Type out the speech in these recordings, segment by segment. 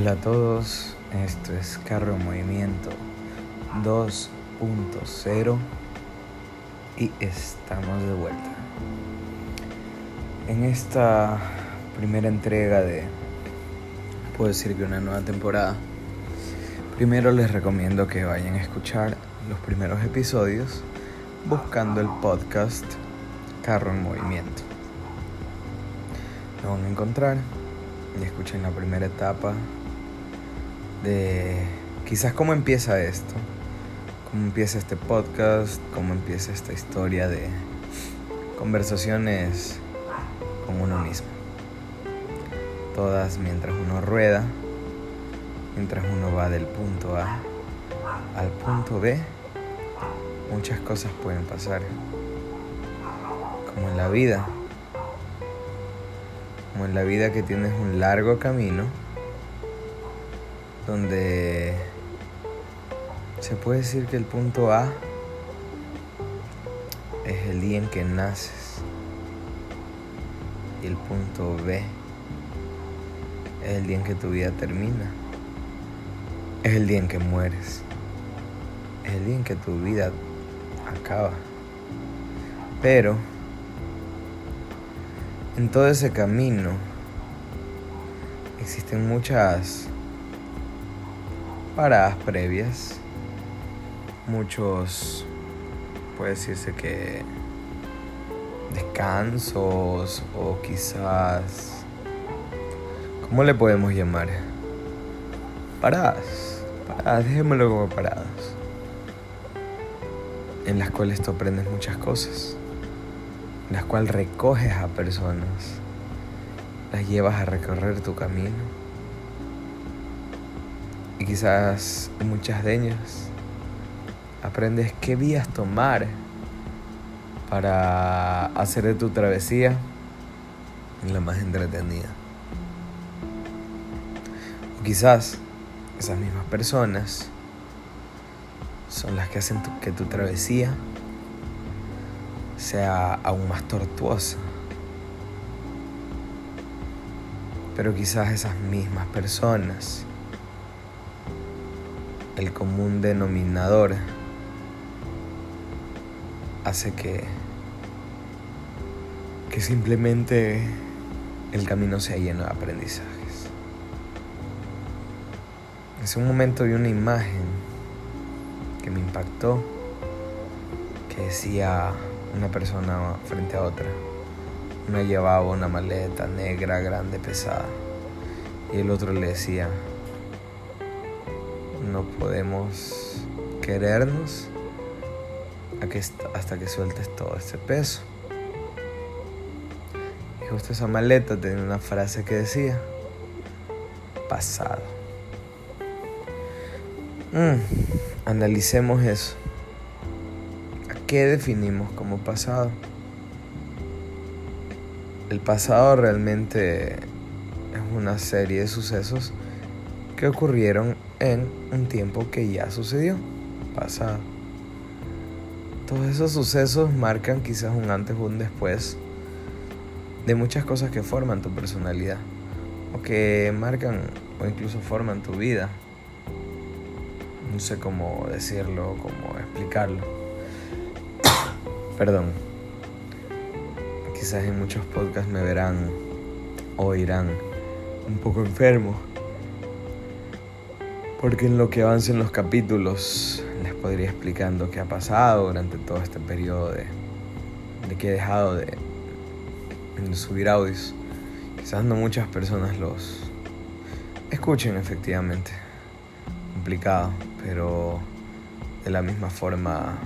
Hola a todos, esto es Carro Movimiento 2.0 y estamos de vuelta. En esta primera entrega de, puedo decir que una nueva temporada, primero les recomiendo que vayan a escuchar los primeros episodios buscando el podcast Carro en Movimiento. Lo van a encontrar y escuchen la primera etapa de quizás cómo empieza esto, cómo empieza este podcast, cómo empieza esta historia de conversaciones con uno mismo. Todas mientras uno rueda, mientras uno va del punto A al punto B, muchas cosas pueden pasar. Como en la vida. Como en la vida que tienes un largo camino donde se puede decir que el punto A es el día en que naces y el punto B es el día en que tu vida termina, es el día en que mueres, es el día en que tu vida acaba. Pero en todo ese camino existen muchas paradas previas, muchos, puede decirse que descansos o quizás, ¿cómo le podemos llamar? Paradas, paradas, dejémoslo como paradas, en las cuales tú aprendes muchas cosas, en las cuales recoges a personas, las llevas a recorrer tu camino y quizás muchas de ellas aprendes qué vías tomar para hacer de tu travesía la más entretenida. O quizás esas mismas personas son las que hacen que tu travesía sea aún más tortuosa. Pero quizás esas mismas personas el común denominador hace que, que simplemente el camino sea lleno de aprendizajes. En ese momento vi una imagen que me impactó, que decía una persona frente a otra. Una llevaba una maleta negra, grande, pesada, y el otro le decía, no podemos querernos hasta que sueltes todo este peso. Y justo esa maleta tenía una frase que decía, pasado. Mm, analicemos eso. ¿A qué definimos como pasado? El pasado realmente es una serie de sucesos que ocurrieron en un tiempo que ya sucedió, pasado. Todos esos sucesos marcan quizás un antes o un después de muchas cosas que forman tu personalidad o que marcan o incluso forman tu vida. No sé cómo decirlo, cómo explicarlo. Perdón. Quizás en muchos podcasts me verán o oirán un poco enfermo porque en lo que avancen los capítulos les podría explicando qué ha pasado durante todo este periodo de, que he dejado de, de subir audios. Quizás no muchas personas los escuchen efectivamente. Complicado, pero de la misma forma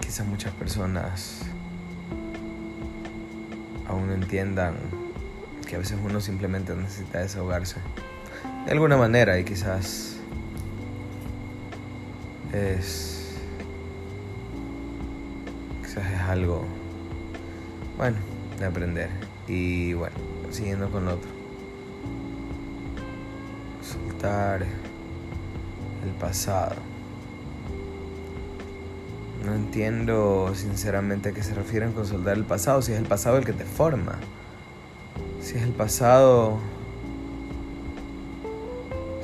quizás muchas personas aún no entiendan que a veces uno simplemente necesita desahogarse de alguna manera y quizás es quizás es algo bueno de aprender. Y bueno siguiendo con otro. Soltar el pasado. No entiendo sinceramente a qué se refieren con soltar el pasado si es el pasado el que te forma. Si es el pasado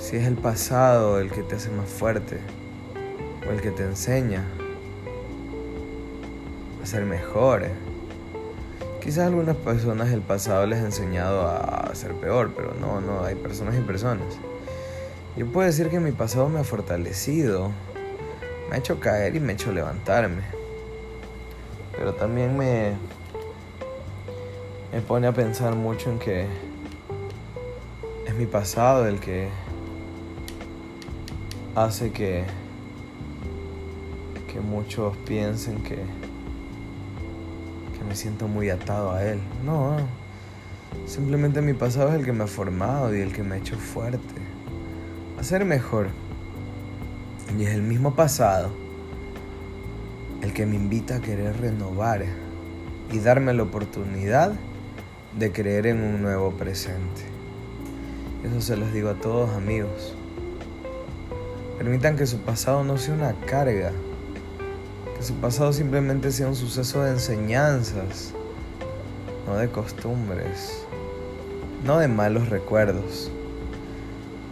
si es el pasado el que te hace más fuerte o el que te enseña a ser mejor. Quizás a algunas personas el pasado les ha enseñado a ser peor, pero no, no, hay personas y personas. Yo puedo decir que mi pasado me ha fortalecido, me ha hecho caer y me ha hecho levantarme. Pero también me, me pone a pensar mucho en que es mi pasado el que hace que, que muchos piensen que, que me siento muy atado a él. No, simplemente mi pasado es el que me ha formado y el que me ha hecho fuerte, a ser mejor. Y es el mismo pasado el que me invita a querer renovar y darme la oportunidad de creer en un nuevo presente. Eso se los digo a todos amigos. Permitan que su pasado no sea una carga, que su pasado simplemente sea un suceso de enseñanzas, no de costumbres, no de malos recuerdos.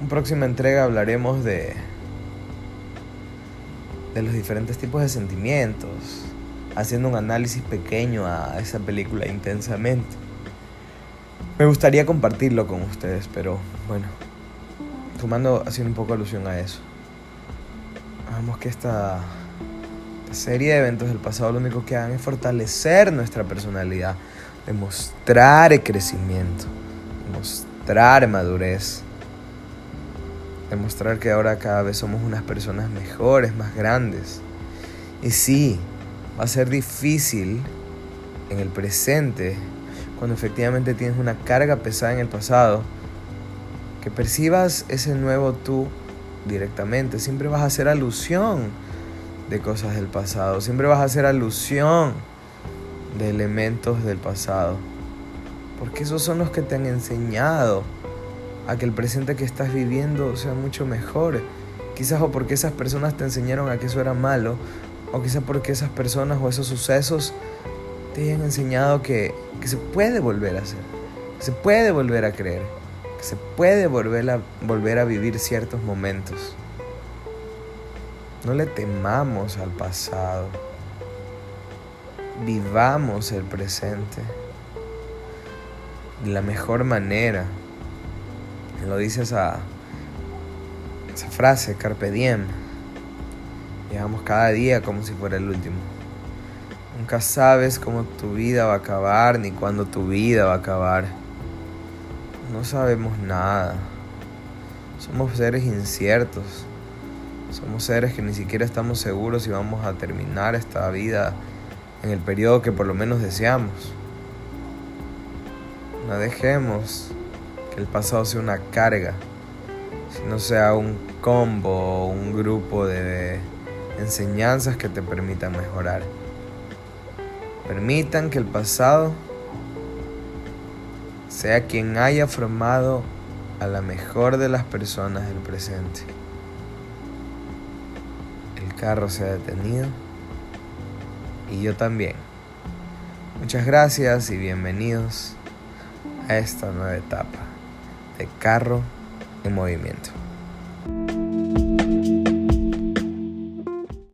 En próxima entrega hablaremos de de los diferentes tipos de sentimientos, haciendo un análisis pequeño a esa película intensamente. Me gustaría compartirlo con ustedes, pero bueno, tomando haciendo un poco alusión a eso. Vamos que esta, serie de eventos del pasado lo único que hagan es fortalecer nuestra personalidad, demostrar crecimiento, demostrar madurez, demostrar que ahora cada vez somos unas personas mejores, más grandes. Y sí, va a ser difícil en el presente, cuando efectivamente tienes una carga pesada en el pasado, que percibas ese nuevo tú directamente. Siempre vas a hacer alusión de cosas del pasado. Siempre vas a hacer alusión de elementos del pasado. Porque esos son los que te han enseñado a que el presente que estás viviendo sea mucho mejor. Quizás o porque esas personas te enseñaron a que eso era malo, o quizás porque esas personas o esos sucesos te hayan enseñado que, que se puede volver a hacer, se puede volver a creer se puede volver a, volver a vivir ciertos momentos. No le temamos al pasado. Vivamos el presente de la mejor manera. Lo dice esa, esa frase, carpe diem. Llegamos cada día como si fuera el último. Nunca sabes cómo tu vida va a acabar ni cuándo tu vida va a acabar. No sabemos nada. Somos seres inciertos. Somos seres que ni siquiera estamos seguros si vamos a terminar esta vida en el periodo que por lo menos deseamos. No dejemos que el pasado sea una carga, sino sea un combo o un grupo de enseñanzas que te permitan mejorar. Permitan que el pasado sea quien haya formado a la mejor de las personas del presente. El carro se ha detenido y yo también. Muchas gracias y bienvenidos a esta nueva etapa de carro en movimiento.